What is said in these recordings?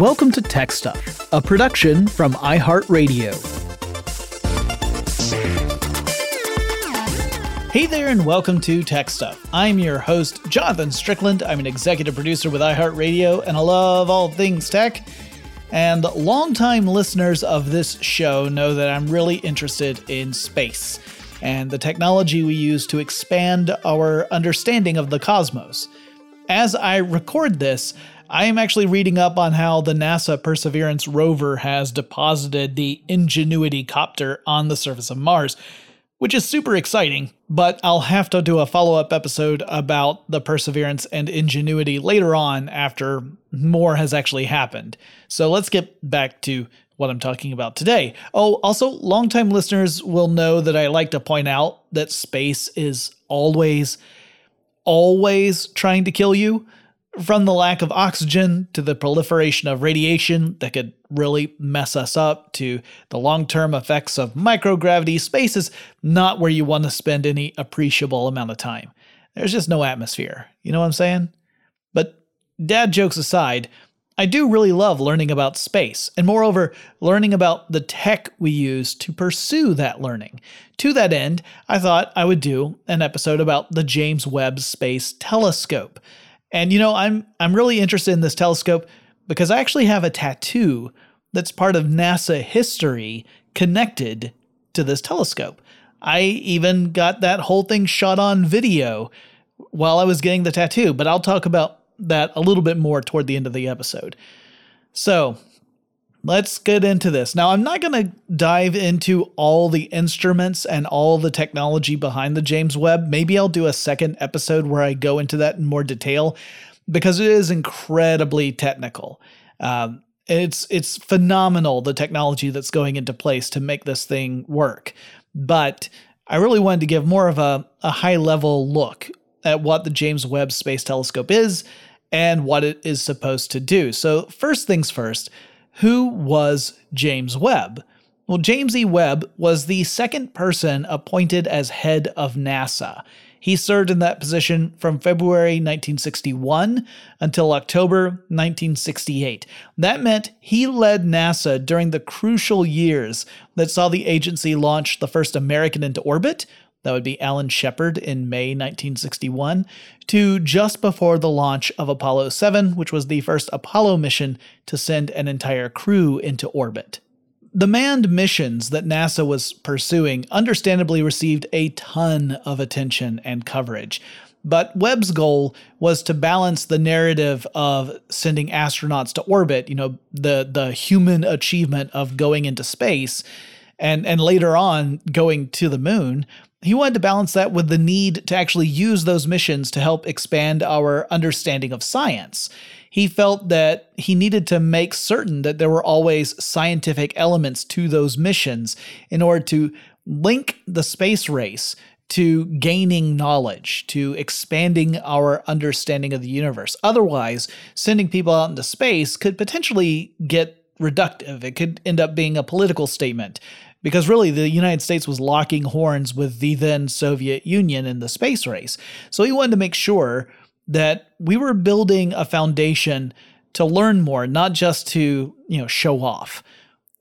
Welcome to Tech Stuff, a production from iHeartRadio. Hey there, and welcome to Tech Stuff. I'm your host, Jonathan Strickland. I'm an executive producer with iHeartRadio, and I love all things tech. And longtime listeners of this show know that I'm really interested in space and the technology we use to expand our understanding of the cosmos. As I record this, I am actually reading up on how the NASA Perseverance rover has deposited the Ingenuity copter on the surface of Mars, which is super exciting, but I'll have to do a follow up episode about the Perseverance and Ingenuity later on after more has actually happened. So let's get back to what I'm talking about today. Oh, also, longtime listeners will know that I like to point out that space is always, always trying to kill you. From the lack of oxygen to the proliferation of radiation that could really mess us up to the long term effects of microgravity, space is not where you want to spend any appreciable amount of time. There's just no atmosphere. You know what I'm saying? But dad jokes aside, I do really love learning about space, and moreover, learning about the tech we use to pursue that learning. To that end, I thought I would do an episode about the James Webb Space Telescope. And you know, I'm I'm really interested in this telescope because I actually have a tattoo that's part of NASA history connected to this telescope. I even got that whole thing shot on video while I was getting the tattoo, but I'll talk about that a little bit more toward the end of the episode. So, let's get into this. Now, I'm not going to dive into all the instruments and all the technology behind the James Webb. Maybe I'll do a second episode where I go into that in more detail because it is incredibly technical. Um, it's it's phenomenal the technology that's going into place to make this thing work. But I really wanted to give more of a, a high level look at what the James Webb Space Telescope is and what it is supposed to do. So, first things first, who was James Webb? Well, James E. Webb was the second person appointed as head of NASA. He served in that position from February 1961 until October 1968. That meant he led NASA during the crucial years that saw the agency launch the first American into orbit, that would be Alan Shepard in May 1961, to just before the launch of Apollo 7, which was the first Apollo mission to send an entire crew into orbit. The manned missions that NASA was pursuing understandably received a ton of attention and coverage. But Webb's goal was to balance the narrative of sending astronauts to orbit, you know, the, the human achievement of going into space, and, and later on going to the moon, he wanted to balance that with the need to actually use those missions to help expand our understanding of science. He felt that he needed to make certain that there were always scientific elements to those missions in order to link the space race to gaining knowledge, to expanding our understanding of the universe. Otherwise, sending people out into space could potentially get reductive. It could end up being a political statement because really the United States was locking horns with the then Soviet Union in the space race. So he wanted to make sure that we were building a foundation to learn more, not just to, you know, show off.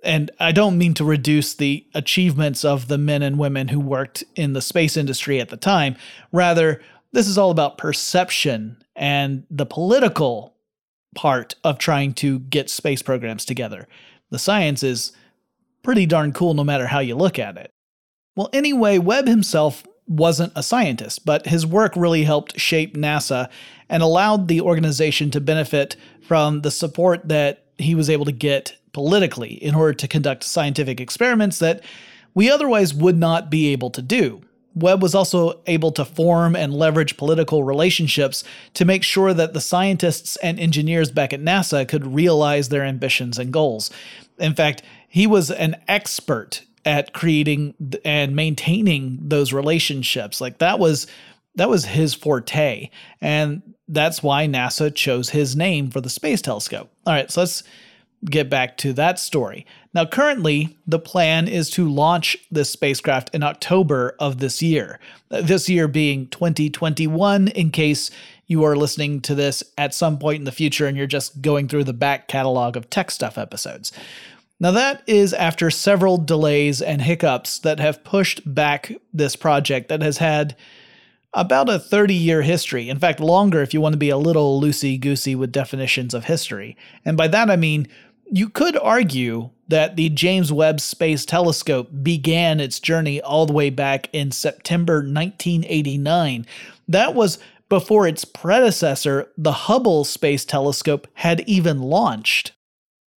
And I don't mean to reduce the achievements of the men and women who worked in the space industry at the time. Rather, this is all about perception and the political part of trying to get space programs together. The science is pretty darn cool no matter how you look at it. Well, anyway, Webb himself wasn't a scientist, but his work really helped shape NASA and allowed the organization to benefit from the support that he was able to get politically in order to conduct scientific experiments that we otherwise would not be able to do. Webb was also able to form and leverage political relationships to make sure that the scientists and engineers back at NASA could realize their ambitions and goals. In fact, he was an expert at creating and maintaining those relationships. Like that was that was his forte. And that's why NASA chose his name for the space telescope. All right, so let's get back to that story. Now, currently, the plan is to launch this spacecraft in October of this year. Uh, this year being 2021, in case you are listening to this at some point in the future and you're just going through the back catalog of tech stuff episodes. Now, that is after several delays and hiccups that have pushed back this project that has had about a 30 year history. In fact, longer if you want to be a little loosey goosey with definitions of history. And by that I mean, you could argue that the James Webb Space Telescope began its journey all the way back in September 1989. That was before its predecessor, the Hubble Space Telescope, had even launched.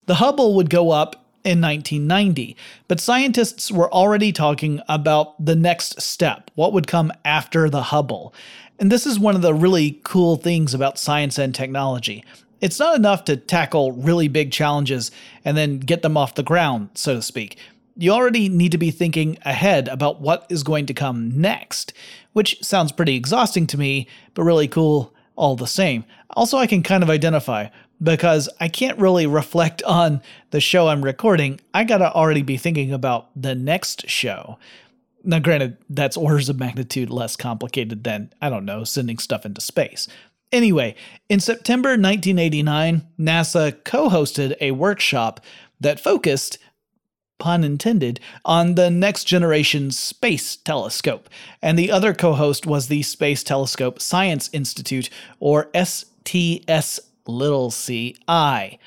The Hubble would go up in 1990, but scientists were already talking about the next step, what would come after the Hubble. And this is one of the really cool things about science and technology. It's not enough to tackle really big challenges and then get them off the ground, so to speak. You already need to be thinking ahead about what is going to come next, which sounds pretty exhausting to me, but really cool all the same. Also, I can kind of identify because I can't really reflect on the show I'm recording. I gotta already be thinking about the next show. Now, granted, that's orders of magnitude less complicated than, I don't know, sending stuff into space. Anyway, in September 1989, NASA co hosted a workshop that focused, pun intended, on the next generation space telescope. And the other co host was the Space Telescope Science Institute, or STS little c i.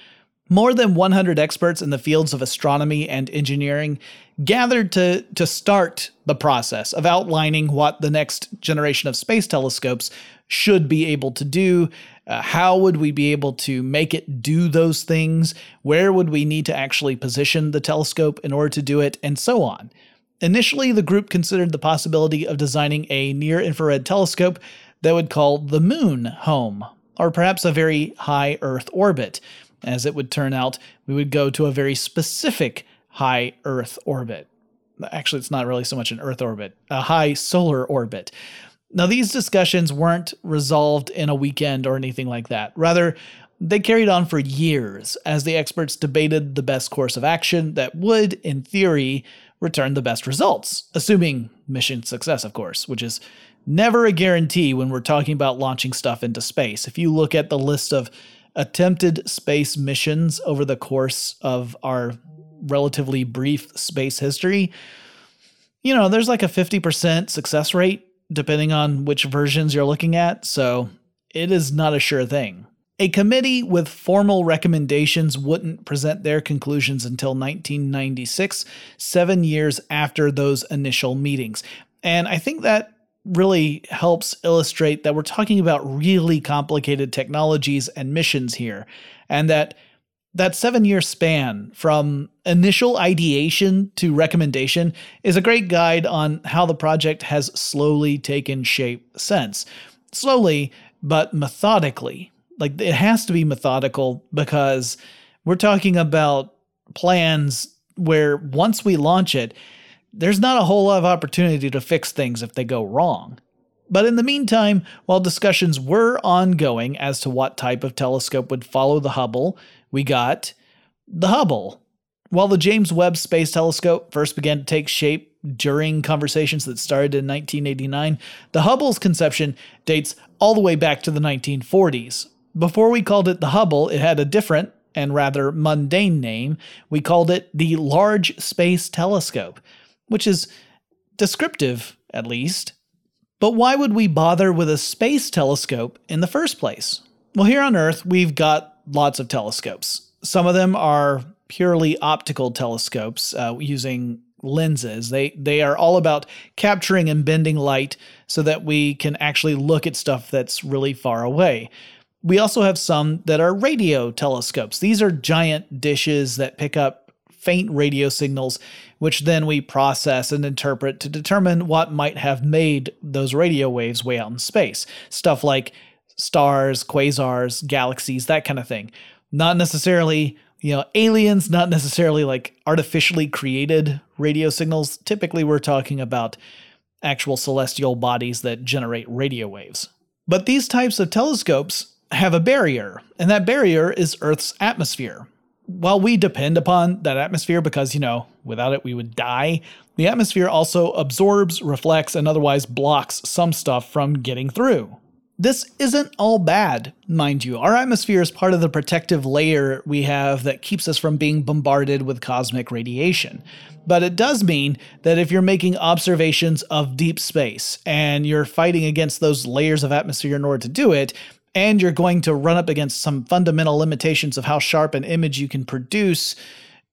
More than 100 experts in the fields of astronomy and engineering gathered to, to start the process of outlining what the next generation of space telescopes should be able to do. Uh, how would we be able to make it do those things? Where would we need to actually position the telescope in order to do it? And so on. Initially, the group considered the possibility of designing a near infrared telescope that would call the moon home, or perhaps a very high Earth orbit. As it would turn out, we would go to a very specific high Earth orbit. Actually, it's not really so much an Earth orbit, a high solar orbit. Now, these discussions weren't resolved in a weekend or anything like that. Rather, they carried on for years as the experts debated the best course of action that would, in theory, return the best results, assuming mission success, of course, which is never a guarantee when we're talking about launching stuff into space. If you look at the list of attempted space missions over the course of our relatively brief space history, you know, there's like a 50% success rate depending on which versions you're looking at, so it is not a sure thing. A committee with formal recommendations wouldn't present their conclusions until 1996, seven years after those initial meetings. And I think that really helps illustrate that we're talking about really complicated technologies and missions here, and that that seven year span from initial ideation to recommendation is a great guide on how the project has slowly taken shape since. Slowly, but methodically. Like it has to be methodical because we're talking about plans where once we launch it, there's not a whole lot of opportunity to fix things if they go wrong. But in the meantime, while discussions were ongoing as to what type of telescope would follow the Hubble, we got the Hubble. While the James Webb Space Telescope first began to take shape during conversations that started in 1989, the Hubble's conception dates all the way back to the 1940s. Before we called it the Hubble, it had a different and rather mundane name. We called it the Large Space Telescope, which is descriptive, at least. But why would we bother with a space telescope in the first place? Well, here on Earth, we've got lots of telescopes. Some of them are purely optical telescopes uh, using lenses. They they are all about capturing and bending light so that we can actually look at stuff that's really far away. We also have some that are radio telescopes. These are giant dishes that pick up faint radio signals, which then we process and interpret to determine what might have made those radio waves way out in space. Stuff like stars, quasars, galaxies, that kind of thing. Not necessarily, you know, aliens, not necessarily like artificially created radio signals. Typically, we're talking about actual celestial bodies that generate radio waves. But these types of telescopes have a barrier, and that barrier is Earth's atmosphere. While we depend upon that atmosphere because, you know, without it we would die, the atmosphere also absorbs, reflects, and otherwise blocks some stuff from getting through. This isn't all bad, mind you. Our atmosphere is part of the protective layer we have that keeps us from being bombarded with cosmic radiation. But it does mean that if you're making observations of deep space and you're fighting against those layers of atmosphere in order to do it, and you're going to run up against some fundamental limitations of how sharp an image you can produce,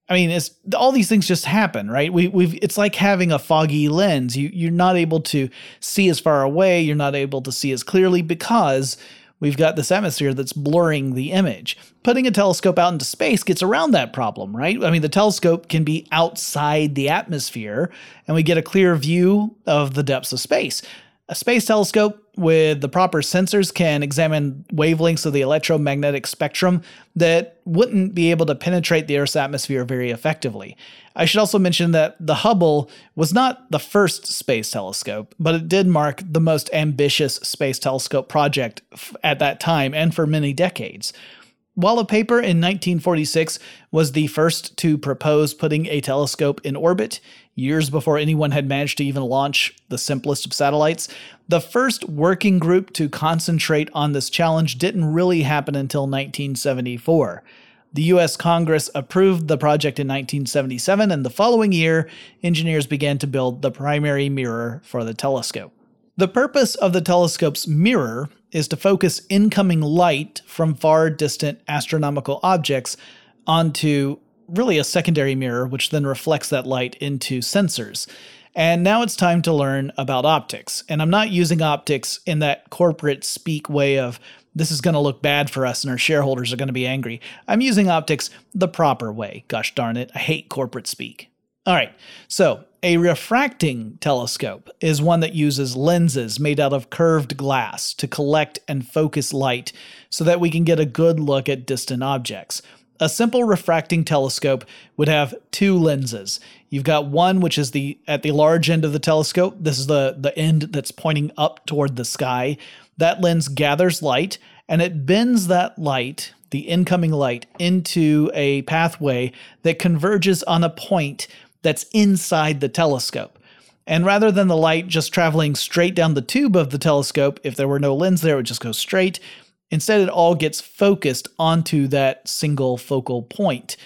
I mean, it's all these things just happen, right? We, we've it's like having a foggy lens. You you're not able to see as far away. You're not able to see as clearly because we've got this atmosphere that's blurring the image. Putting a telescope out into space gets around that problem, right? I mean, the telescope can be outside the atmosphere, and we get a clear view of the depths of space. A space telescope with the proper sensors can examine wavelengths of the electromagnetic spectrum that wouldn't be able to penetrate the Earth's atmosphere very effectively. I should also mention that the Hubble was not the first space telescope, but it did mark the most ambitious space telescope project at that time and for many decades. Wallow Paper in 1946 was the first to propose putting a telescope in orbit, years before anyone had managed to even launch the simplest of satellites. The first working group to concentrate on this challenge didn't really happen until 1974. The US Congress approved the project in 1977, and the following year, engineers began to build the primary mirror for the telescope. The purpose of the telescope's mirror is to focus incoming light from far distant astronomical objects onto really a secondary mirror, which then reflects that light into sensors. And now it's time to learn about optics. And I'm not using optics in that corporate speak way of this is going to look bad for us and our shareholders are going to be angry. I'm using optics the proper way. Gosh darn it, I hate corporate speak. All right, so a refracting telescope is one that uses lenses made out of curved glass to collect and focus light so that we can get a good look at distant objects. A simple refracting telescope would have two lenses. You've got one which is the at the large end of the telescope. This is the the end that's pointing up toward the sky. That lens gathers light and it bends that light, the incoming light, into a pathway that converges on a point that's inside the telescope. And rather than the light just traveling straight down the tube of the telescope, if there were no lens there, it would just go straight. Instead, it all gets focused onto that single focal point.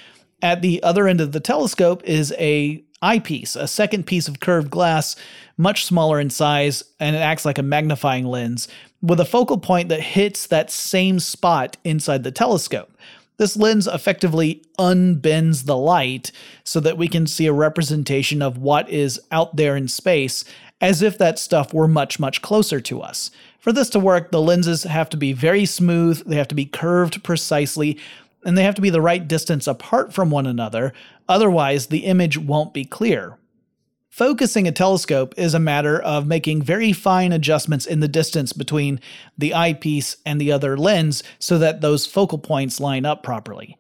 At the other end of the telescope is a eyepiece, a second piece of curved glass, much smaller in size, and it acts like a magnifying lens with a focal point that hits that same spot inside the telescope. This lens effectively unbends the light so that we can see a representation of what is out there in space as if that stuff were much, much closer to us. For this to work, the lenses have to be very smooth, they have to be curved precisely, and they have to be the right distance apart from one another, otherwise, the image won't be clear. Focusing a telescope is a matter of making very fine adjustments in the distance between the eyepiece and the other lens so that those focal points line up properly.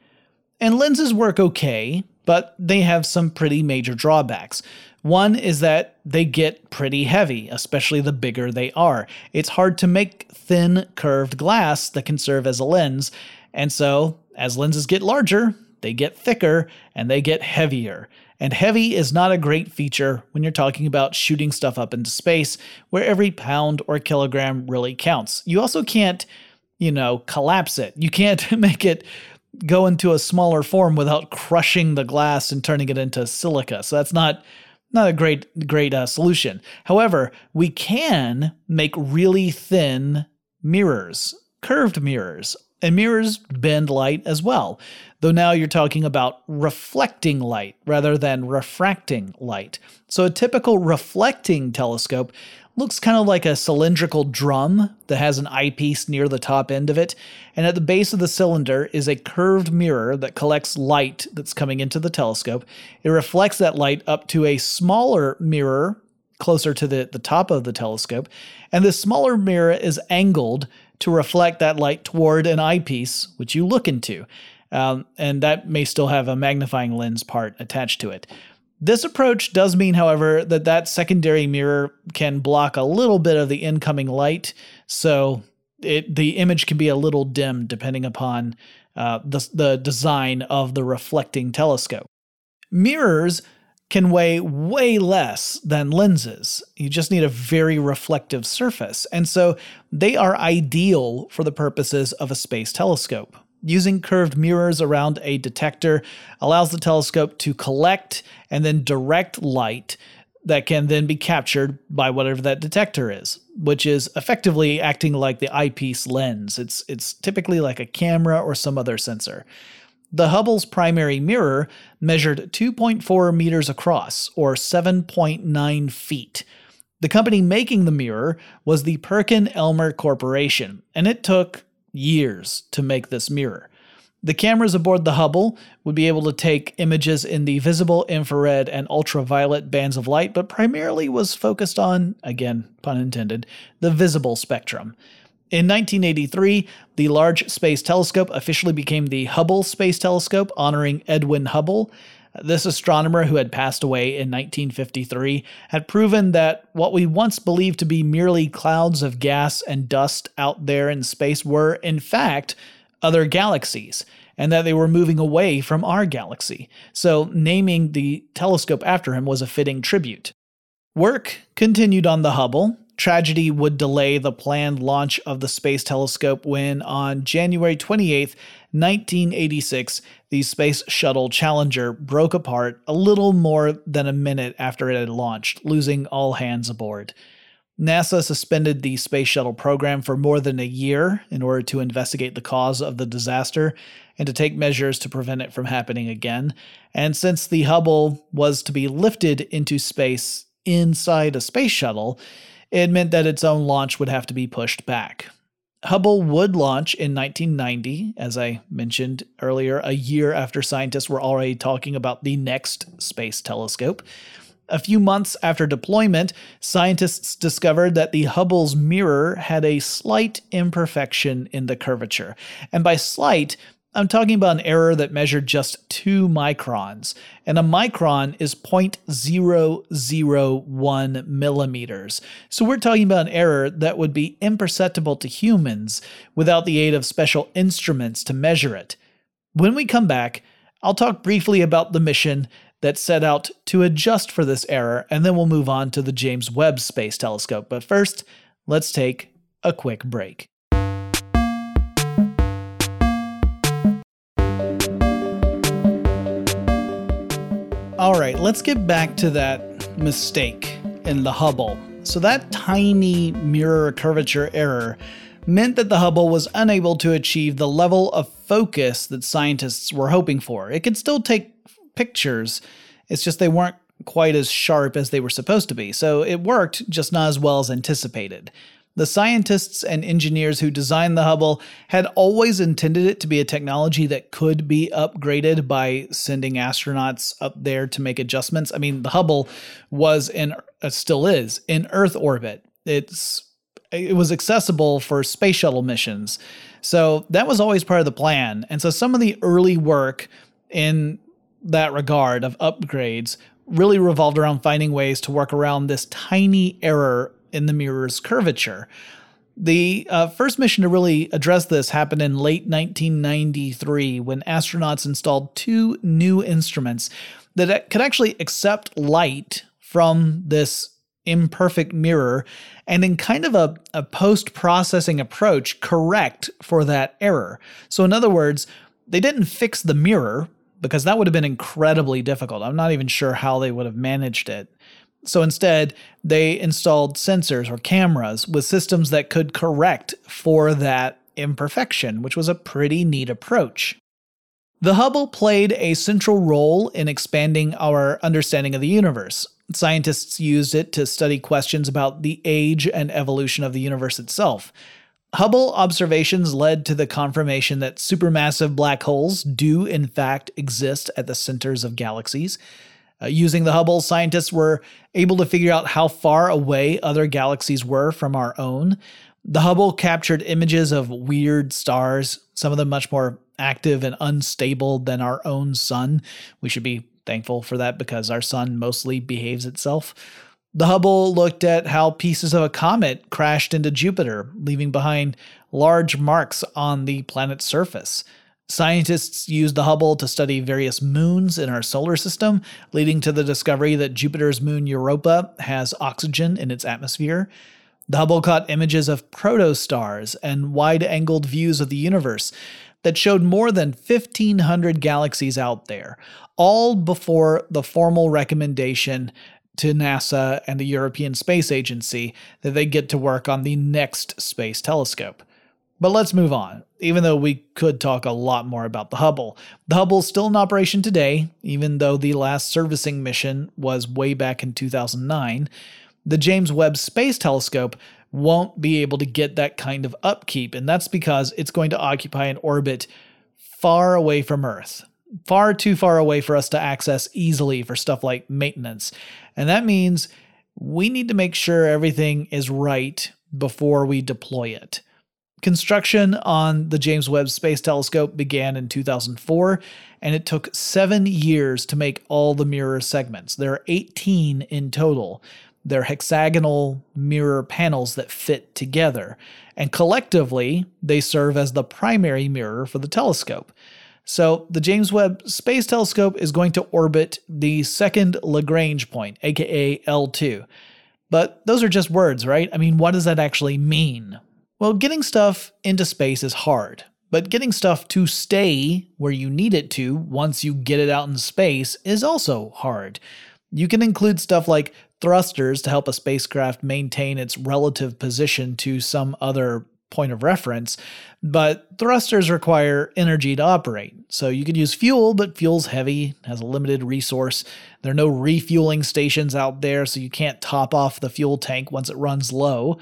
And lenses work okay, but they have some pretty major drawbacks. One is that they get pretty heavy, especially the bigger they are. It's hard to make thin, curved glass that can serve as a lens, and so as lenses get larger, they get thicker and they get heavier. And heavy is not a great feature when you're talking about shooting stuff up into space, where every pound or kilogram really counts. You also can't, you know, collapse it. You can't make it go into a smaller form without crushing the glass and turning it into silica. So that's not not a great great uh, solution. However, we can make really thin mirrors, curved mirrors, and mirrors bend light as well though now you're talking about reflecting light rather than refracting light. So a typical reflecting telescope looks kind of like a cylindrical drum that has an eyepiece near the top end of it, and at the base of the cylinder is a curved mirror that collects light that's coming into the telescope. It reflects that light up to a smaller mirror closer to the, the top of the telescope, and this smaller mirror is angled to reflect that light toward an eyepiece, which you look into um, and that may still have a magnifying lens part attached to it. This approach does mean, however, that that secondary mirror can block a little bit of the incoming light, so it, the image can be a little dim depending upon uh, the, the design of the reflecting telescope. Mirrors can weigh way less than lenses. You just need a very reflective surface. And so they are ideal for the purposes of a space telescope. Using curved mirrors around a detector allows the telescope to collect and then direct light that can then be captured by whatever that detector is, which is effectively acting like the eyepiece lens. It's it's typically like a camera or some other sensor. The Hubble's primary mirror measured 2.4 meters across, or 7.9 feet. The company making the mirror was the Perkin Elmer Corporation, and it took years to make this mirror. The cameras aboard the Hubble would be able to take images in the visible, infrared, and ultraviolet bands of light, but primarily was focused on, again, pun intended, the visible spectrum. In 1983, the Large Space Telescope officially became the Hubble Space Telescope, honoring Edwin Hubble. This astronomer, who had passed away in 1953, had proven that what we once believed to be merely clouds of gas and dust out there in space were, in fact, other galaxies, and that they were moving away from our galaxy. So, naming the telescope after him was a fitting tribute. Work continued on the Hubble, Tragedy would delay the planned launch of the Space Telescope when, on January 28, 1986, the Space Shuttle Challenger broke apart a little more than a minute after it had launched, losing all hands aboard. NASA suspended the Space Shuttle program for more than a year in order to investigate the cause of the disaster and to take measures to prevent it from happening again. And since the Hubble was to be lifted into space inside a space shuttle, it meant that its own launch would have to be pushed back. Hubble would launch in 1990, as I mentioned earlier, a year after scientists were already talking about the next space telescope. A few months after deployment, scientists discovered that the Hubble's mirror had a slight imperfection in the curvature. And by slight, I'm talking about an error that measured just two microns, and a micron is 0.001 millimeters. So we're talking about an error that would be imperceptible to humans without the aid of special instruments to measure it. When we come back, I'll talk briefly about the mission that set out to adjust for this error, and then we'll move on to the James Webb Space Telescope. But first, let's take a quick break. All right, let's get back to that mistake in the Hubble. So, that tiny mirror curvature error meant that the Hubble was unable to achieve the level of focus that scientists were hoping for. It could still take pictures, it's just they weren't quite as sharp as they were supposed to be. So, it worked, just not as well as anticipated. The scientists and engineers who designed the Hubble had always intended it to be a technology that could be upgraded by sending astronauts up there to make adjustments. I mean, the Hubble was in uh, still is in Earth orbit. It's it was accessible for space shuttle missions. So that was always part of the plan. And so some of the early work in that regard of upgrades really revolved around finding ways to work around this tiny error in the mirror's curvature. The uh, first mission to really address this happened in late 1993 when astronauts installed two new instruments that could actually accept light from this imperfect mirror and in kind of a, a post processing approach correct for that error. So, in other words, they didn't fix the mirror because that would have been incredibly difficult. I'm not even sure how they would have managed it. So instead, they installed sensors or cameras with systems that could correct for that imperfection, which was a pretty neat approach. The Hubble played a central role in expanding our understanding of the universe. Scientists used it to study questions about the age and evolution of the universe itself. Hubble observations led to the confirmation that supermassive black holes do, in fact, exist at the centers of galaxies. Uh, using the Hubble, scientists were able to figure out how far away other galaxies were from our own. The Hubble captured images of weird stars, some of them much more active and unstable than our own sun. We should be thankful for that because our sun mostly behaves itself. The Hubble looked at how pieces of a comet crashed into Jupiter, leaving behind large marks on the planet's surface. Scientists used the Hubble to study various moons in our solar system, leading to the discovery that Jupiter's moon Europa has oxygen in its atmosphere. The Hubble caught images of protostars and wide angled views of the universe that showed more than 1,500 galaxies out there, all before the formal recommendation to NASA and the European Space Agency that they get to work on the next space telescope. But let's move on, even though we could talk a lot more about the Hubble. The Hubble's still in operation today, even though the last servicing mission was way back in 2009. The James Webb Space Telescope won't be able to get that kind of upkeep, and that's because it's going to occupy an orbit far away from Earth. Far too far away for us to access easily for stuff like maintenance. And that means we need to make sure everything is right before we deploy it. Construction on the James Webb Space Telescope began in 2004, and it took seven years to make all the mirror segments. There are 18 in total. They're hexagonal mirror panels that fit together, and collectively, they serve as the primary mirror for the telescope. So, the James Webb Space Telescope is going to orbit the second Lagrange point, aka L2. But those are just words, right? I mean, what does that actually mean? Well, getting stuff into space is hard, but getting stuff to stay where you need it to once you get it out in space is also hard. You can include stuff like thrusters to help a spacecraft maintain its relative position to some other point of reference, but thrusters require energy to operate. So you could use fuel, but fuel's heavy, has a limited resource. There are no refueling stations out there, so you can't top off the fuel tank once it runs low.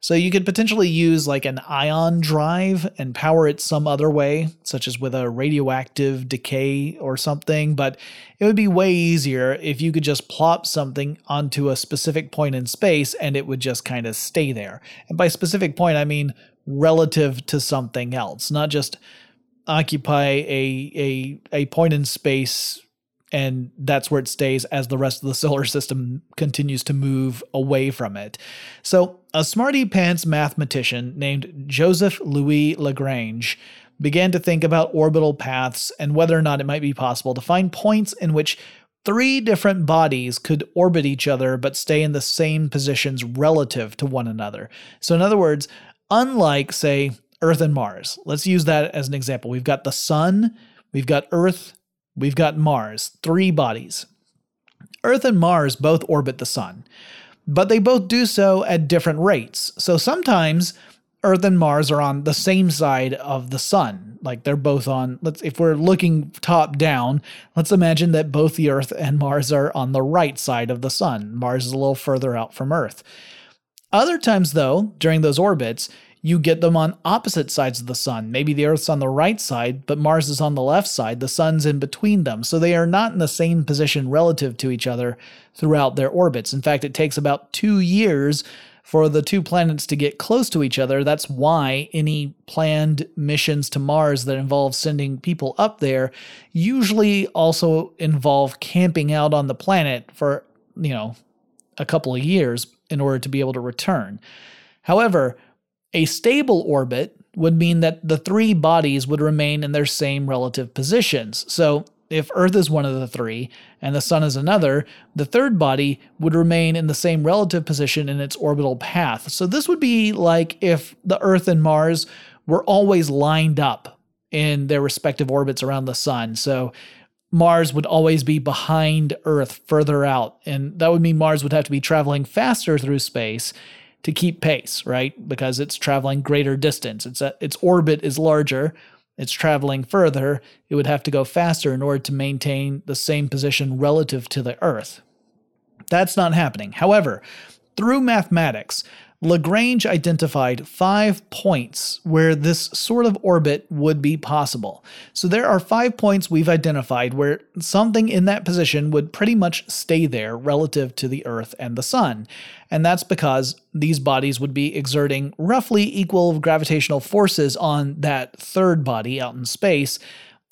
So you could potentially use like an ion drive and power it some other way, such as with a radioactive decay or something, but it would be way easier if you could just plop something onto a specific point in space and it would just kind of stay there. And by specific point, I mean relative to something else, not just occupy a a a point in space and that's where it stays as the rest of the solar system continues to move away from it. So, a smarty pants mathematician named Joseph Louis Lagrange began to think about orbital paths and whether or not it might be possible to find points in which three different bodies could orbit each other but stay in the same positions relative to one another. So, in other words, unlike, say, Earth and Mars, let's use that as an example. We've got the Sun, we've got Earth, We've got Mars, three bodies. Earth and Mars both orbit the Sun, but they both do so at different rates. So sometimes Earth and Mars are on the same side of the Sun. Like they're both on, let's if we're looking top down, let's imagine that both the Earth and Mars are on the right side of the Sun. Mars is a little further out from Earth. Other times, though, during those orbits, you get them on opposite sides of the sun. Maybe the Earth's on the right side, but Mars is on the left side. The sun's in between them. So they are not in the same position relative to each other throughout their orbits. In fact, it takes about two years for the two planets to get close to each other. That's why any planned missions to Mars that involve sending people up there usually also involve camping out on the planet for, you know, a couple of years in order to be able to return. However, a stable orbit would mean that the three bodies would remain in their same relative positions. So, if Earth is one of the three and the Sun is another, the third body would remain in the same relative position in its orbital path. So, this would be like if the Earth and Mars were always lined up in their respective orbits around the Sun. So, Mars would always be behind Earth further out. And that would mean Mars would have to be traveling faster through space to keep pace, right? Because it's traveling greater distance. It's a, its orbit is larger. It's traveling further. It would have to go faster in order to maintain the same position relative to the Earth. That's not happening. However, through mathematics, Lagrange identified five points where this sort of orbit would be possible. So there are five points we've identified where something in that position would pretty much stay there relative to the Earth and the Sun. And that's because these bodies would be exerting roughly equal gravitational forces on that third body out in space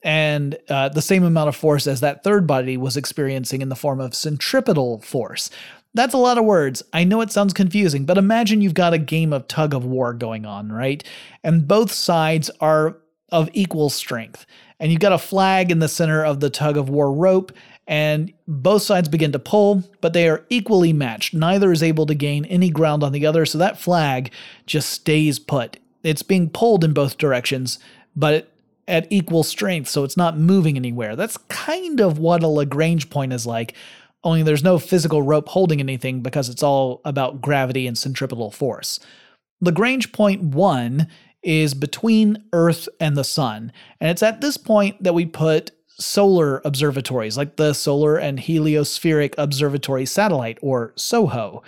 and uh, the same amount of force as that third body was experiencing in the form of centripetal force. That's a lot of words. I know it sounds confusing, but imagine you've got a game of tug of war going on, right? And both sides are of equal strength. And you've got a flag in the center of the tug of war rope, and both sides begin to pull, but they are equally matched. Neither is able to gain any ground on the other, so that flag just stays put. It's being pulled in both directions, but at equal strength, so it's not moving anywhere. That's kind of what a Lagrange point is like, only there's no physical rope holding anything because it's all about gravity and centripetal force. Lagrange point 1 is between Earth and the Sun, and it's at this point that we put solar observatories like the Solar and Heliospheric Observatory Satellite, or SOHO.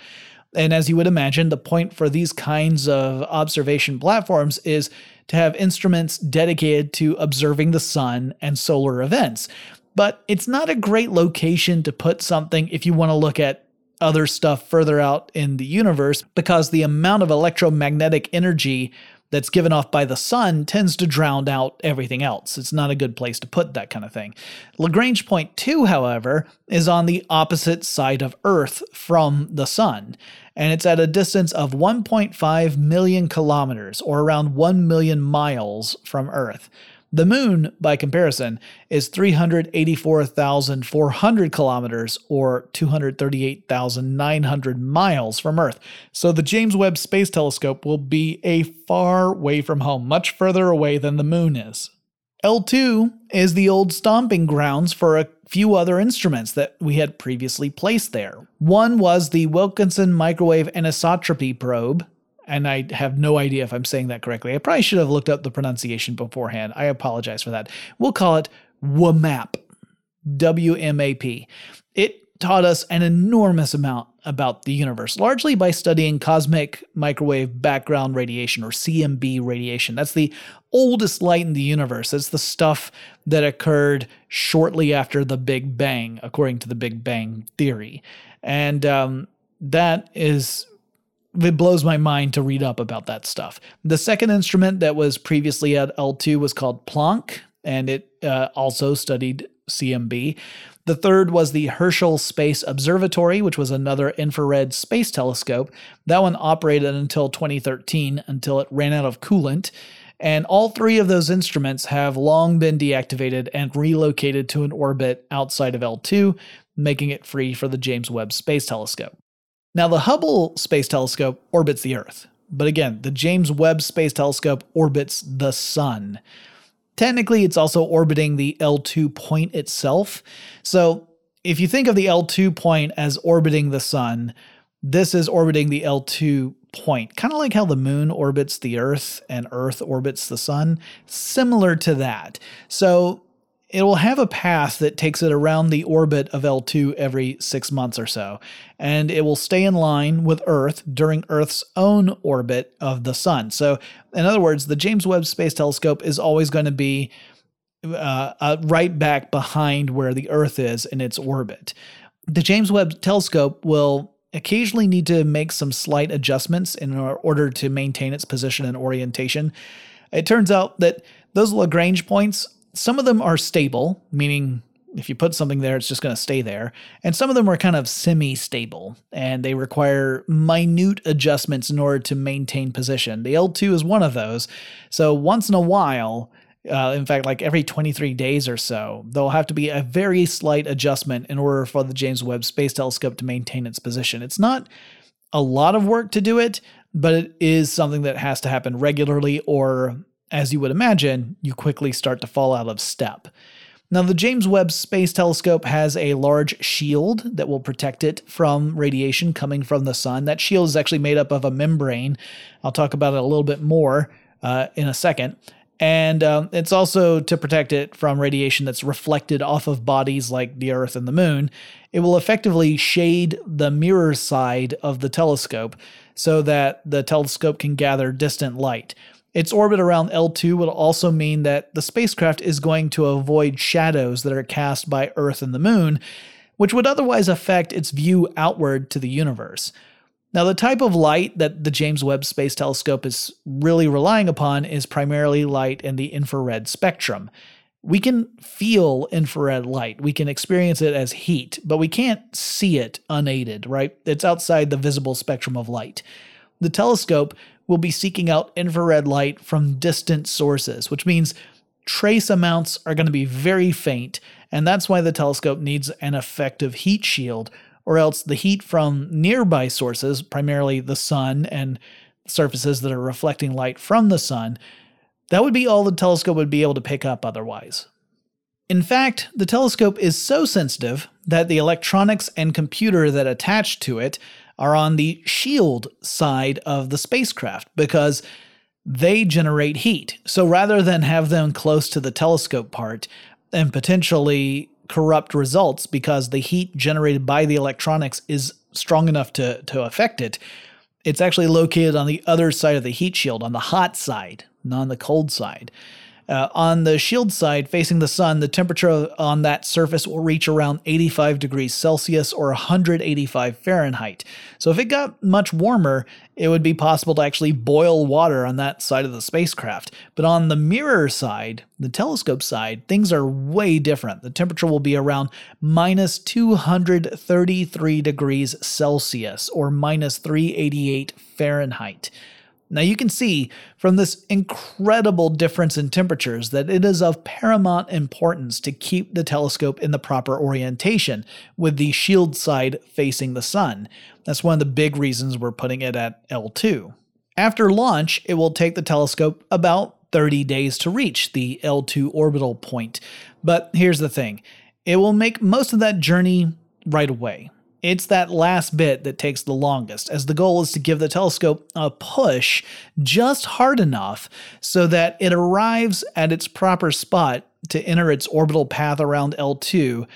And as you would imagine, the point for these kinds of observation platforms is to have instruments dedicated to observing the sun and solar events. But it's not a great location to put something if you want to look at other stuff further out in the universe because the amount of electromagnetic energy that's given off by the sun tends to drown out everything else. It's not a good place to put that kind of thing. Lagrange point 2, however, is on the opposite side of Earth from the sun, and it's at a distance of 1.5 million kilometers, or around 1 million miles from Earth. The moon, by comparison, is 384,400 kilometers or 238,900 miles from Earth. So the James Webb Space Telescope will be a far way from home, much further away than the moon is. L2 is the old stomping grounds for a few other instruments that we had previously placed there. One was the Wilkinson Microwave Anisotropy Probe, and I have no idea if I'm saying that correctly. I probably should have looked up the pronunciation beforehand. I apologize for that. We'll call it WMAP. WMAP. It taught us an enormous amount about the universe, largely by studying cosmic microwave background radiation or CMB radiation. That's the oldest light in the universe. It's the stuff that occurred shortly after the Big Bang, according to the Big Bang theory. And um, that is it blows my mind to read up about that stuff. The second instrument that was previously at L2 was called Planck, and it uh, also studied CMB. The third was the Herschel Space Observatory, which was another infrared space telescope. That one operated until 2013, until it ran out of coolant. And all three of those instruments have long been deactivated and relocated to an orbit outside of L2, making it free for the James Webb Space Telescope. Now, the Hubble Space Telescope orbits the Earth, but again, the James Webb Space Telescope orbits the Sun. Technically, it's also orbiting the L2 point itself. So, if you think of the L2 point as orbiting the Sun, this is orbiting the L2 point, kind of like how the moon orbits the Earth and Earth orbits the Sun, similar to that. So, it will have a path that takes it around the orbit of L2 every six months or so, and it will stay in line with Earth during Earth's own orbit of the Sun. So, in other words, the James Webb Space Telescope is always going to be uh, uh, right back behind where the Earth is in its orbit. The James Webb Telescope will occasionally need to make some slight adjustments in order to maintain its position and orientation. It turns out that those Lagrange points some of them are stable, meaning if you put something there, it's just going to stay there. And some of them are kind of semi stable and they require minute adjustments in order to maintain position. The L2 is one of those. So once in a while, uh, in fact, like every 23 days or so, there'll have to be a very slight adjustment in order for the James Webb Space Telescope to maintain its position. It's not a lot of work to do it, but it is something that has to happen regularly or as you would imagine, you quickly start to fall out of step. Now, the James Webb Space Telescope has a large shield that will protect it from radiation coming from the sun. That shield is actually made up of a membrane. I'll talk about it a little bit more uh, in a second. And um, it's also to protect it from radiation that's reflected off of bodies like the Earth and the Moon. It will effectively shade the mirror side of the telescope so that the telescope can gather distant light. Its orbit around L2 will also mean that the spacecraft is going to avoid shadows that are cast by Earth and the Moon, which would otherwise affect its view outward to the universe. Now, the type of light that the James Webb Space Telescope is really relying upon is primarily light in the infrared spectrum. We can feel infrared light, we can experience it as heat, but we can't see it unaided, right? It's outside the visible spectrum of light. The telescope will be seeking out infrared light from distant sources, which means trace amounts are going to be very faint, and that's why the telescope needs an effective heat shield, or else the heat from nearby sources, primarily the sun and surfaces that are reflecting light from the sun, that would be all the telescope would be able to pick up otherwise. In fact, the telescope is so sensitive that the electronics and computer that attach to it are on the shield side of the spacecraft because they generate heat. So rather than have them close to the telescope part and potentially corrupt results because the heat generated by the electronics is strong enough to, to affect it, it's actually located on the other side of the heat shield, on the hot side, not on the cold side. Uh, on the shield side, facing the sun, the temperature on that surface will reach around 85 degrees Celsius or 185 Fahrenheit. So if it got much warmer, it would be possible to actually boil water on that side of the spacecraft. But on the mirror side, the telescope side, things are way different. The temperature will be around minus 233 degrees Celsius or minus 388 Fahrenheit. Now you can see from this incredible difference in temperatures that it is of paramount importance to keep the telescope in the proper orientation with the shield side facing the sun. That's one of the big reasons we're putting it at L2. After launch, it will take the telescope about 30 days to reach the L2 orbital point. But here's the thing it will make most of that journey right away. It's that last bit that takes the longest, as the goal is to give the telescope a push just hard enough so that it arrives at its proper spot to enter its orbital path around L2.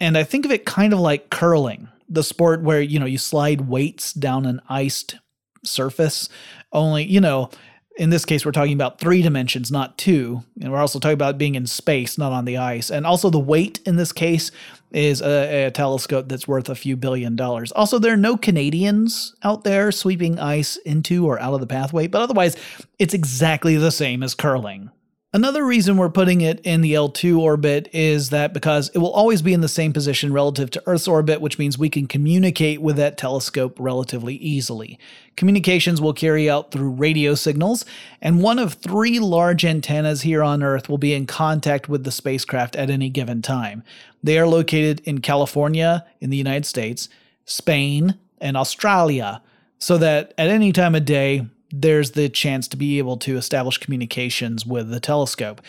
And I think of it kind of like curling, the sport where, you know, you slide weights down an iced surface, only, you know, in this case, we're talking about three dimensions, not two. And we're also talking about being in space, not on the ice. And also, the weight in this case is a, a, telescope that's worth a few billion dollars. Also, there are no Canadians out there sweeping ice into or out of the pathway, but otherwise, it's exactly the same as curling. Another reason we're putting it in the L2 orbit is that because it will always be in the same position relative to Earth's orbit, which means we can communicate with that telescope relatively easily. Communications will carry out through radio signals, and one of three large antennas here on Earth will be in contact with the spacecraft at any given time. They are located in California, in the United States, Spain, and Australia, so that at any time of day, there's the chance to be able to establish communications with the telescope.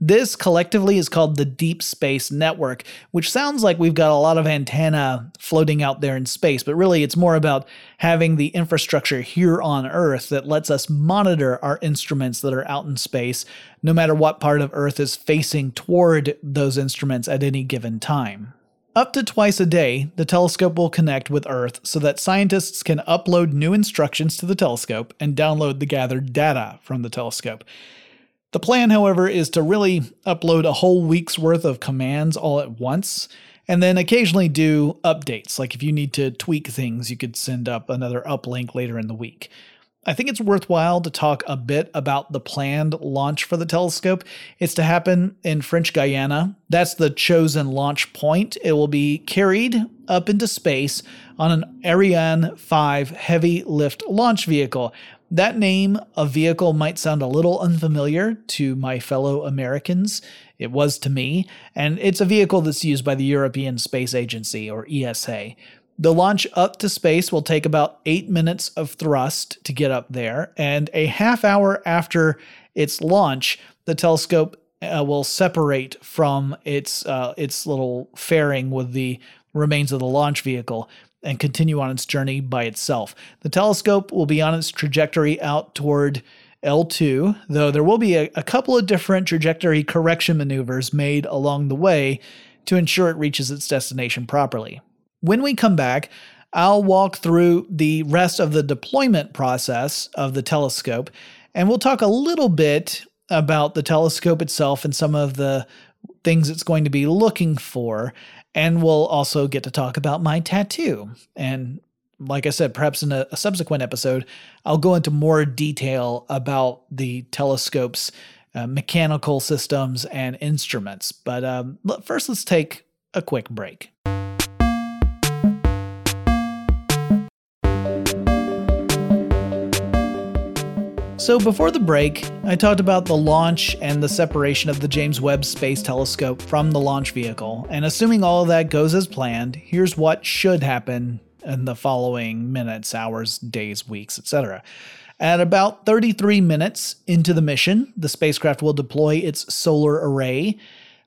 This collectively is called the Deep Space Network, which sounds like we've got a lot of antenna floating out there in space, but really it's more about having the infrastructure here on Earth that lets us monitor our instruments that are out in space, no matter what part of Earth is facing toward those instruments at any given time. Up to twice a day, the telescope will connect with Earth so that scientists can upload new instructions to the telescope and download the gathered data from the telescope. The plan, however, is to really upload a whole week's worth of commands all at once, and then occasionally do updates. Like if you need to tweak things, you could send up another uplink later in the week. I think it's worthwhile to talk a bit about the planned launch for the telescope. It's to happen in French Guiana. That's the chosen launch point. It will be carried up into space on an Ariane 5 heavy lift launch vehicle. That name of vehicle might sound a little unfamiliar to my fellow Americans. It was to me, and it's a vehicle that's used by the European Space Agency, or ESA. The launch up to space will take about eight minutes of thrust to get up there, and a half hour after its launch, the telescope uh, will separate from its uh, its little fairing with the remains of the launch vehicle and continue on its journey by itself. The telescope will be on its trajectory out toward L2, though there will be a, a couple of different trajectory correction maneuvers made along the way to ensure it reaches its destination properly. When we come back, I'll walk through the rest of the deployment process of the telescope, and we'll talk a little bit about the telescope itself and some of the things it's going to be looking for. And we'll also get to talk about my tattoo. And like I said, perhaps in a, a subsequent episode, I'll go into more detail about the telescope's uh, mechanical systems and instruments. But um, first, let's take a quick break. So, before the break, I talked about the launch and the separation of the James Webb Space Telescope from the launch vehicle. And assuming all of that goes as planned, here's what should happen in the following minutes, hours, days, weeks, etc. At about 33 minutes into the mission, the spacecraft will deploy its solar array.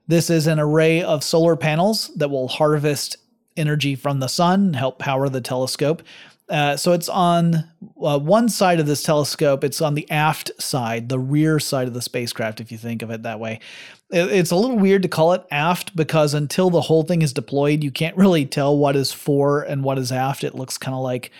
This is an array of solar panels that will harvest energy from the sun, help power the telescope. Uh, so it's on uh, one side of this telescope. It's on the aft side, the rear side of the spacecraft, if you think of it that way. It, it's a little weird to call it aft because until the whole thing is deployed, you can't really tell what is fore and what is aft. It looks kind of like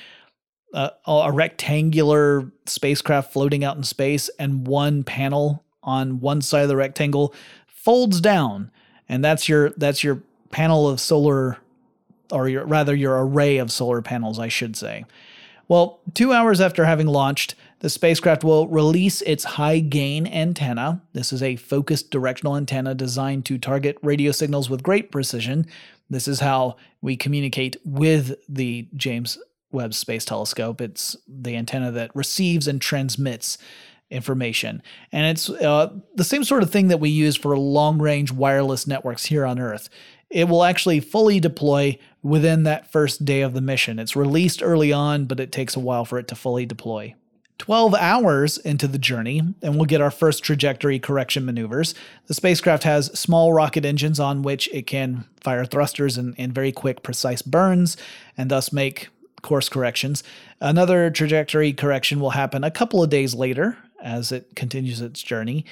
a, a rectangular spacecraft floating out in space, and one panel on one side of the rectangle folds down, and that's your that's your panel of solar or your, rather your array of solar panels, I should say. Well, two hours after having launched, the spacecraft will release its high gain antenna. This is a focused directional antenna designed to target radio signals with great precision. This is how we communicate with the James Webb Space Telescope. It's the antenna that receives and transmits information. And it's uh, the same sort of thing that we use for long range wireless networks here on Earth it will actually fully deploy within that first day of the mission. It's released early on, but it takes a while for it to fully deploy. 12 hours into the journey, and we'll get our first trajectory correction maneuvers. The spacecraft has small rocket engines on which it can fire thrusters and, and very quick, precise burns, and thus make course corrections. Another trajectory correction will happen a couple of days later as it continues its journey.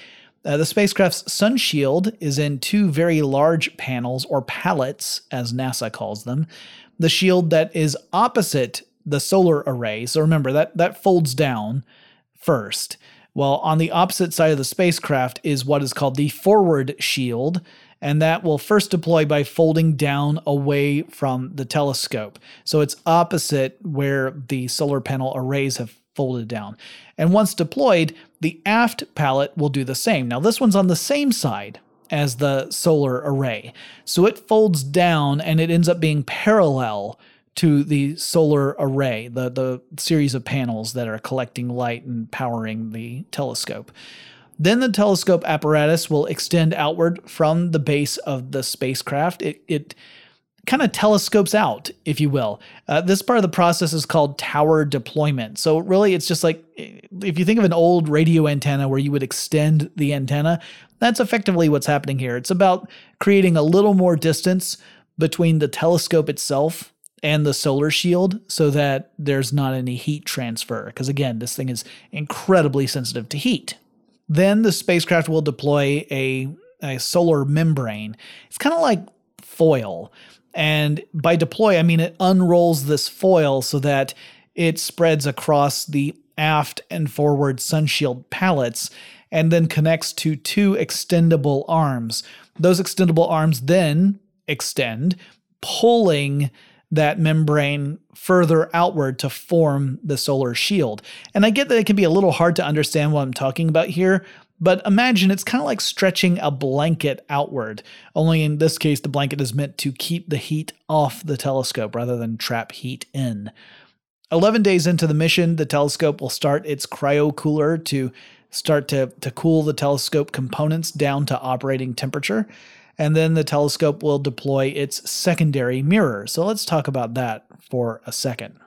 Uh, the spacecraft's sun shield is in two very large panels, or pallets, as NASA calls them. The shield that is opposite the solar array, so remember that that folds down first. Well, on the opposite side of the spacecraft is what is called the forward shield, and that will first deploy by folding down away from the telescope. So it's opposite where the solar panel arrays have folded down. And once deployed, the aft pallet will do the same. Now, this one's on the same side as the solar array. So it folds down and it ends up being parallel to the solar array, the, the series of panels that are collecting light and powering the telescope. Then the telescope apparatus will extend outward from the base of the spacecraft. It, it kind of telescopes out, if you will. Uh, this part of the process is called tower deployment. So, really, it's just like if you think of an old radio antenna where you would extend the antenna, that's effectively what's happening here. It's about creating a little more distance between the telescope itself and the solar shield so that there's not any heat transfer. Because, again, this thing is incredibly sensitive to heat. Then the spacecraft will deploy a, a solar membrane. It's kind of like foil. And by deploy, I mean it unrolls this foil so that it spreads across the aft and forward sunshield pallets and then connects to two extendable arms. Those extendable arms then extend, pulling that membrane further outward to form the solar shield. And I get that it can be a little hard to understand what I'm talking about here, but imagine it's kind of like stretching a blanket outward, only in this case, the blanket is meant to keep the heat off the telescope rather than trap heat in. 11 days into the mission, the telescope will start its cryo cooler to start to, to cool the telescope components down to operating temperature. And then the telescope will deploy its secondary mirror. So let's talk about that for a second.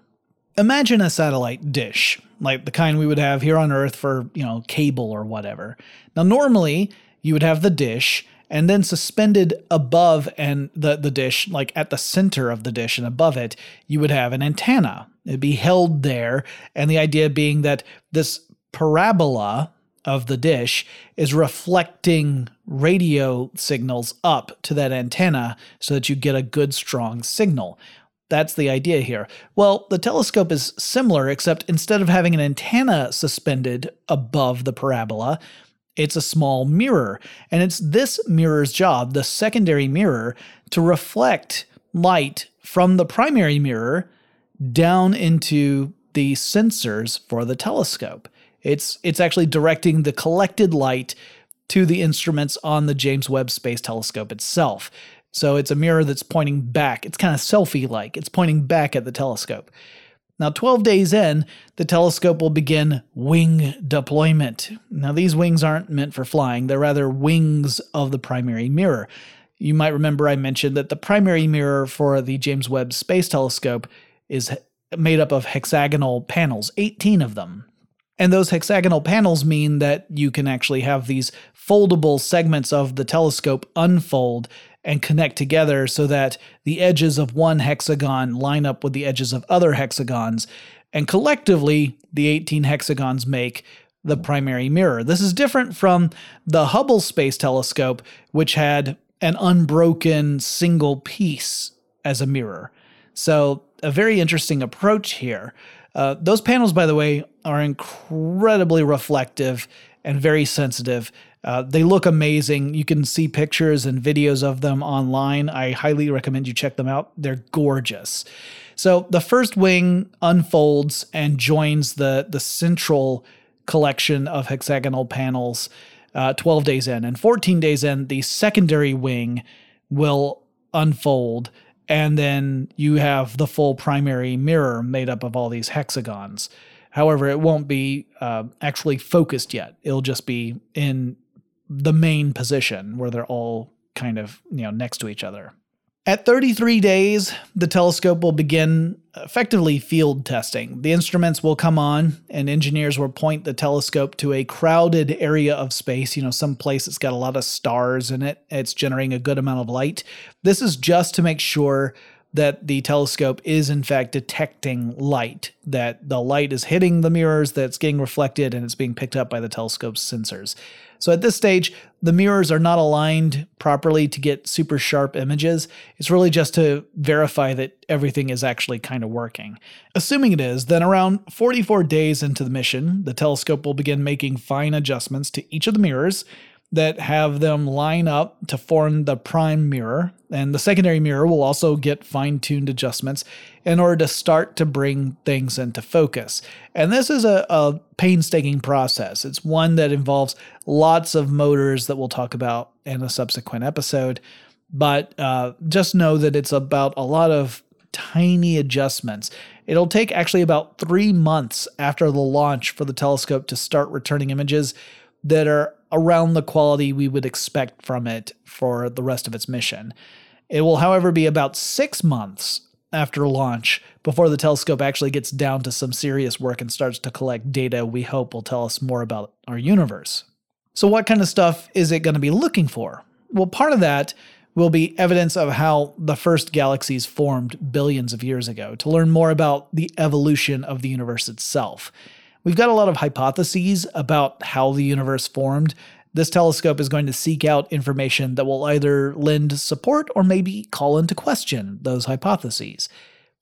Imagine a satellite dish, like the kind we would have here on Earth for, you know, cable or whatever. Now, normally you would have the dish, and then suspended above and the, the dish, like at the center of the dish and above it, you would have an antenna. It'd be held there, and the idea being that this parabola of the dish is reflecting radio signals up to that antenna so that you get a good strong signal. That's the idea here. Well, the telescope is similar, except instead of having an antenna suspended above the parabola, it's a small mirror. And it's this mirror's job, the secondary mirror, to reflect light from the primary mirror down into the sensors for the telescope. It's, it's actually directing the collected light to the instruments on the James Webb Space Telescope itself. So it's a mirror that's pointing back. It's kind of selfie like. It's pointing back at the telescope. Now, 12 days in, the telescope will begin wing deployment. Now, these wings aren't meant for flying, they're rather wings of the primary mirror. You might remember I mentioned that the primary mirror for the James Webb Space Telescope is made up of hexagonal panels, 18 of them. And those hexagonal panels mean that you can actually have these foldable segments of the telescope unfold and connect together so that the edges of one hexagon line up with the edges of other hexagons. And collectively, the 18 hexagons make the primary mirror. This is different from the Hubble Space Telescope, which had an unbroken single piece as a mirror. So, a very interesting approach here. Uh, those panels, by the way, are incredibly reflective and very sensitive. Uh, they look amazing. You can see pictures and videos of them online. I highly recommend you check them out. They're gorgeous. So the first wing unfolds and joins the the central collection of hexagonal panels uh, 12 days in. And 14 days in, the secondary wing will unfold. And then you have the full primary mirror made up of all these hexagons. However, it won't be uh, actually focused yet. It'll just be in the main position where they're all kind of you know next to each other. At 33 days, the telescope will begin effectively field testing. The instruments will come on, and engineers will point the telescope to a crowded area of space, you know, some place that's got a lot of stars in it. It's generating a good amount of light. This is just to make sure that the telescope is in fact detecting light, that the light is hitting the mirrors, that's getting reflected, and it's being picked up by the telescope's sensors. So at this stage, the mirrors are not aligned properly to get super sharp images. It's really just to verify that everything is actually kind of working. Assuming it is, then around 44 days into the mission, the telescope will begin making fine adjustments to each of the mirrors that have them line up to form the prime mirror. And the secondary mirror will also get fine tuned adjustments in order to start to bring things into focus. And this is a, a, painstaking process. It's one that involves lots of motors that we'll talk about in a subsequent episode. But uh, just know that it's about a lot of tiny adjustments. It'll take actually about three months after the launch for the telescope to start returning images that are around the quality we would expect from it for the rest of its mission. It will, however, be about six months after launch before the telescope actually gets down to some serious work and starts to collect data we hope will tell us more about our universe. So, what kind of stuff is it going to be looking for? Well, part of that will be evidence of how the first galaxies formed billions of years ago to learn more about the evolution of the universe itself. We've got a lot of hypotheses about how the universe formed. This telescope is going to seek out information that will either lend support or maybe call into question those hypotheses.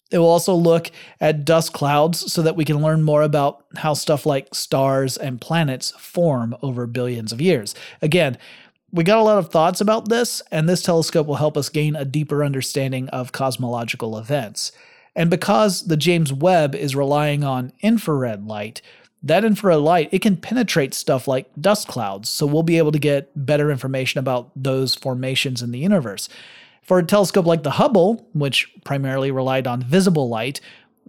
It will also look at dust clouds so that we can learn more about how stuff like stars and planets form over billions of years. Again, we got a lot of thoughts about this, and this telescope will help us gain a deeper understanding of cosmological events. And because the James Webb is relying on infrared light, that infrared light it can penetrate stuff like dust clouds. So we'll be able to get better information about those formations in the universe. For a telescope like the hubble which primarily relied on visible light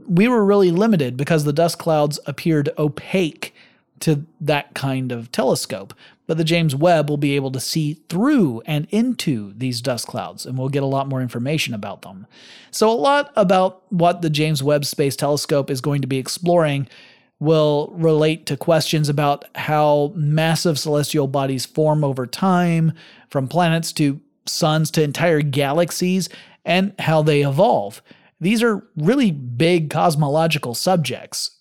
we were really limited because the dust clouds appeared opaque to that kind of telescope but the James Webb will be able to see through and into these dust clouds, and we'll get a lot more information about them. So, a lot about what the James Webb Space Telescope is going to be exploring will relate to questions about how massive celestial bodies form over time, from planets to suns to entire galaxies, and how they evolve. These are really big cosmological subjects,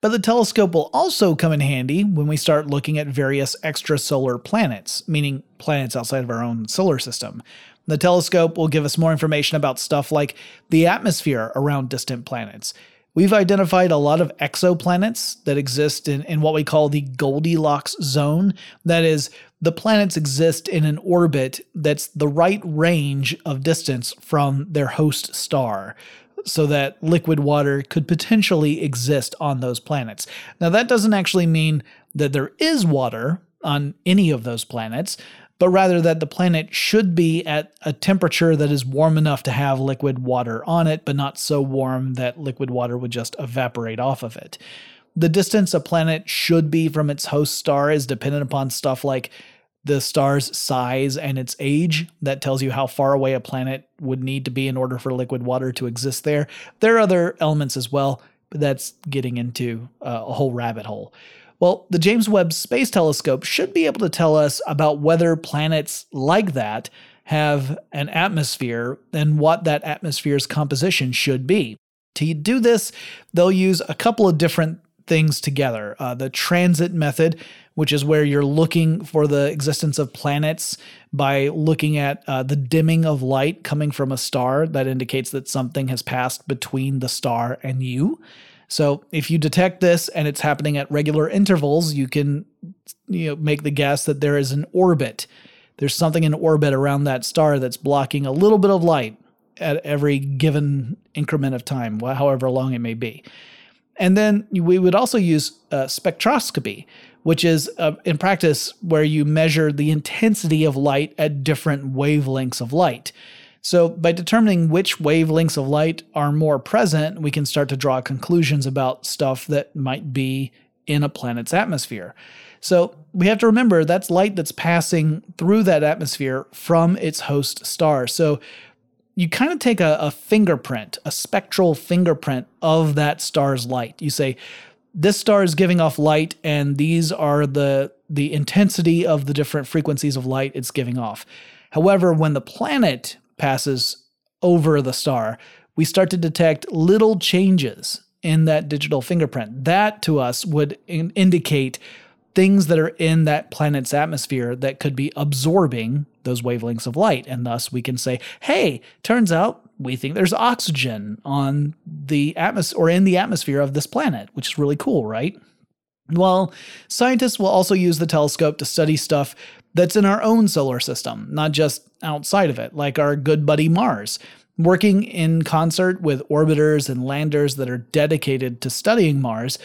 but the telescope will also come in handy when we start looking at various extrasolar planets, meaning planets outside of our own solar system. The telescope will give us more information about stuff like the atmosphere around distant planets. We've identified a lot of exoplanets that exist in, in what we call the Goldilocks zone. That is, the planets exist in an orbit that's the right range of distance from their host star so that liquid water could potentially exist on those planets. Now, that doesn't actually mean that there is water on any of those planets, but rather that the planet should be at a temperature that is warm enough to have liquid water on it, but not so warm that liquid water would just evaporate off of it. The distance a planet should be from its host star is dependent upon stuff like the star's size and its age. That tells you how far away a planet would need to be in order for liquid water to exist there. There are other elements as well, but that's getting into uh, a whole rabbit hole. Well, the James Webb Space Telescope should be able to tell us about whether planets like that have an atmosphere and what that atmosphere's composition should be. To do this, they'll use a couple of different things together. Uh, the transit method, which is where you're looking for the existence of planets by looking at uh, the dimming of light coming from a star that indicates that something has passed between the star and you. So if you detect this and it's happening at regular intervals, you can you know make the guess that there is an orbit. There's something in orbit around that star that's blocking a little bit of light at every given increment of time, however long it may be. And then we would also use uh, spectroscopy, which is uh, in practice where you measure the intensity of light at different wavelengths of light. So, by determining which wavelengths of light are more present, we can start to draw conclusions about stuff that might be in a planet's atmosphere. So, we have to remember that's light that's passing through that atmosphere from its host star. So, you kind of take a, a, fingerprint, a spectral fingerprint of that star's light. You say, this star is giving off light, and these are the the intensity of the different frequencies of light it's giving off. However, when the planet passes over the star, we start to detect little changes in that digital fingerprint. That to us would in- indicate things that are in that planet's atmosphere that could be absorbing those wavelengths of light. And thus we can say, hey, turns out we think there's oxygen on the atmosphere or in the atmosphere of this planet, which is really cool, right? Well, scientists will also use the telescope to study stuff that's in our own solar system, not just outside of it, like our good buddy Mars. Working in concert with orbiters and landers that are dedicated to studying Mars,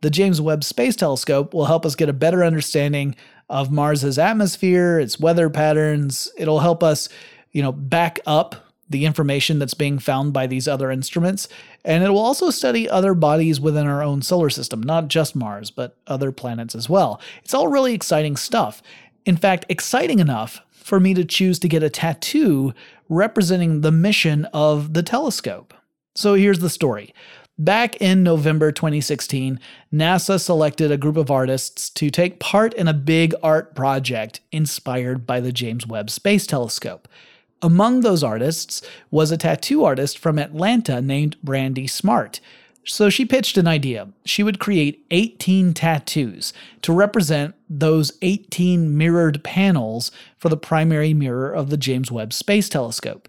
the James Webb Space Telescope will help us get a better understanding of Mars's atmosphere, its weather patterns. It'll help us, you know, back up the information that's being found by these other instruments, and it will also study other bodies within our own solar system, not just Mars, but other planets as well. It's all really exciting stuff. In fact, exciting enough for me to choose to get a tattoo representing the mission of the telescope. So here's the story. Back in November 2016, NASA selected a group of artists to take part in a big art project inspired by the James Webb Space Telescope. Among those artists was a tattoo artist from Atlanta named Brandy Smart. So she pitched an idea. She would create 18 tattoos to represent those 18 mirrored panels for the primary mirror of the James Webb Space Telescope.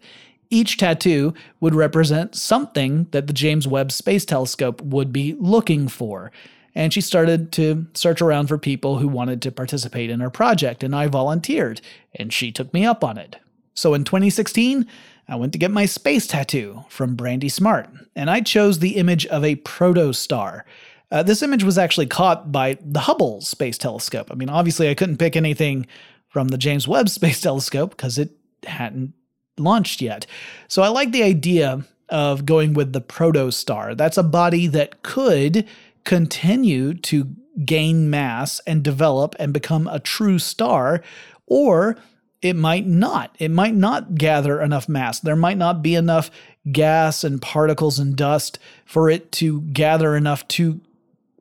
Each tattoo would represent something that the James Webb Space Telescope would be looking for. And she started to search around for people who wanted to participate in her project, and I volunteered, and she took me up on it. So in 2016, I went to get my space tattoo from Brandy Smart, and I chose the image of a protostar. Uh, this image was actually caught by the Hubble Space Telescope. I mean, obviously, I couldn't pick anything from the James Webb Space Telescope because it hadn't launched yet. So I like the idea of going with the protostar. That's a body that could continue to gain mass and develop and become a true star, or it might not. It might not gather enough mass. There might not be enough gas and particles and dust for it to gather enough to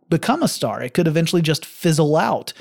become a star. It could eventually just fizzle out.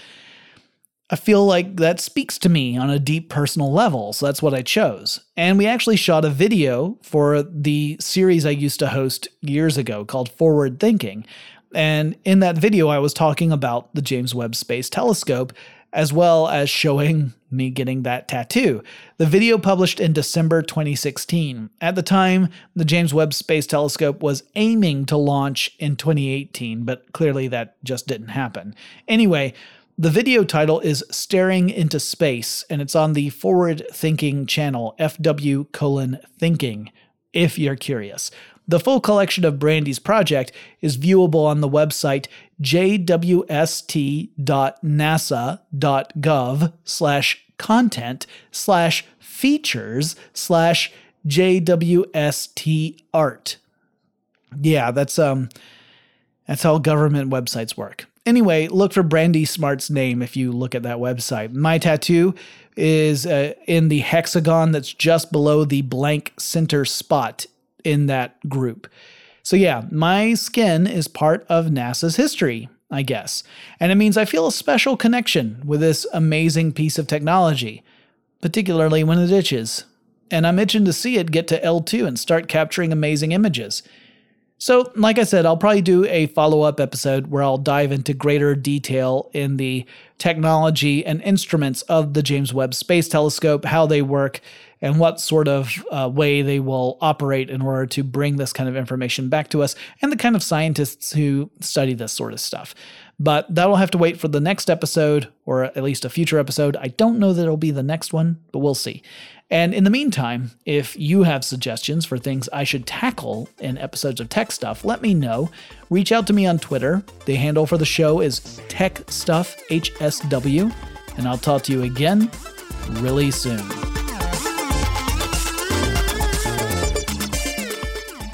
I feel like that speaks to me on a deep personal level, so that's what I chose. And we actually shot a video for the series I used to host years ago called Forward Thinking. And in that video, I was talking about the James Webb Space Telescope, as well as showing me getting that tattoo. The video published in December 2016. At the time, the James Webb Space Telescope was aiming to launch in 2018, but clearly that just didn't happen. Anyway, the video title is Staring into Space, and it's on the Forward Thinking channel, FW colon thinking, if you're curious. The full collection of Brandy's project is viewable on the website jwst.nasa.gov slash content slash features slash JWST art. Yeah, that's um that's how government websites work. Anyway, look for Brandy Smart's name if you look at that website. My tattoo is uh, in the hexagon that's just below the blank center spot in that group. So, yeah, my skin is part of NASA's history, I guess. And it means I feel a special connection with this amazing piece of technology, particularly when it itches. And I'm itching to see it get to L2 and start capturing amazing images. So, like I said, I'll probably do a follow up episode where I'll dive into greater detail in the technology and instruments of the James Webb Space Telescope, how they work, and what sort of uh, way they will operate in order to bring this kind of information back to us, and the kind of scientists who study this sort of stuff. But that'll have to wait for the next episode, or at least a future episode. I don't know that it'll be the next one, but we'll see. And in the meantime, if you have suggestions for things I should tackle in episodes of Tech Stuff, let me know. Reach out to me on Twitter. The handle for the show is Tech Stuff HSW, and I'll talk to you again really soon.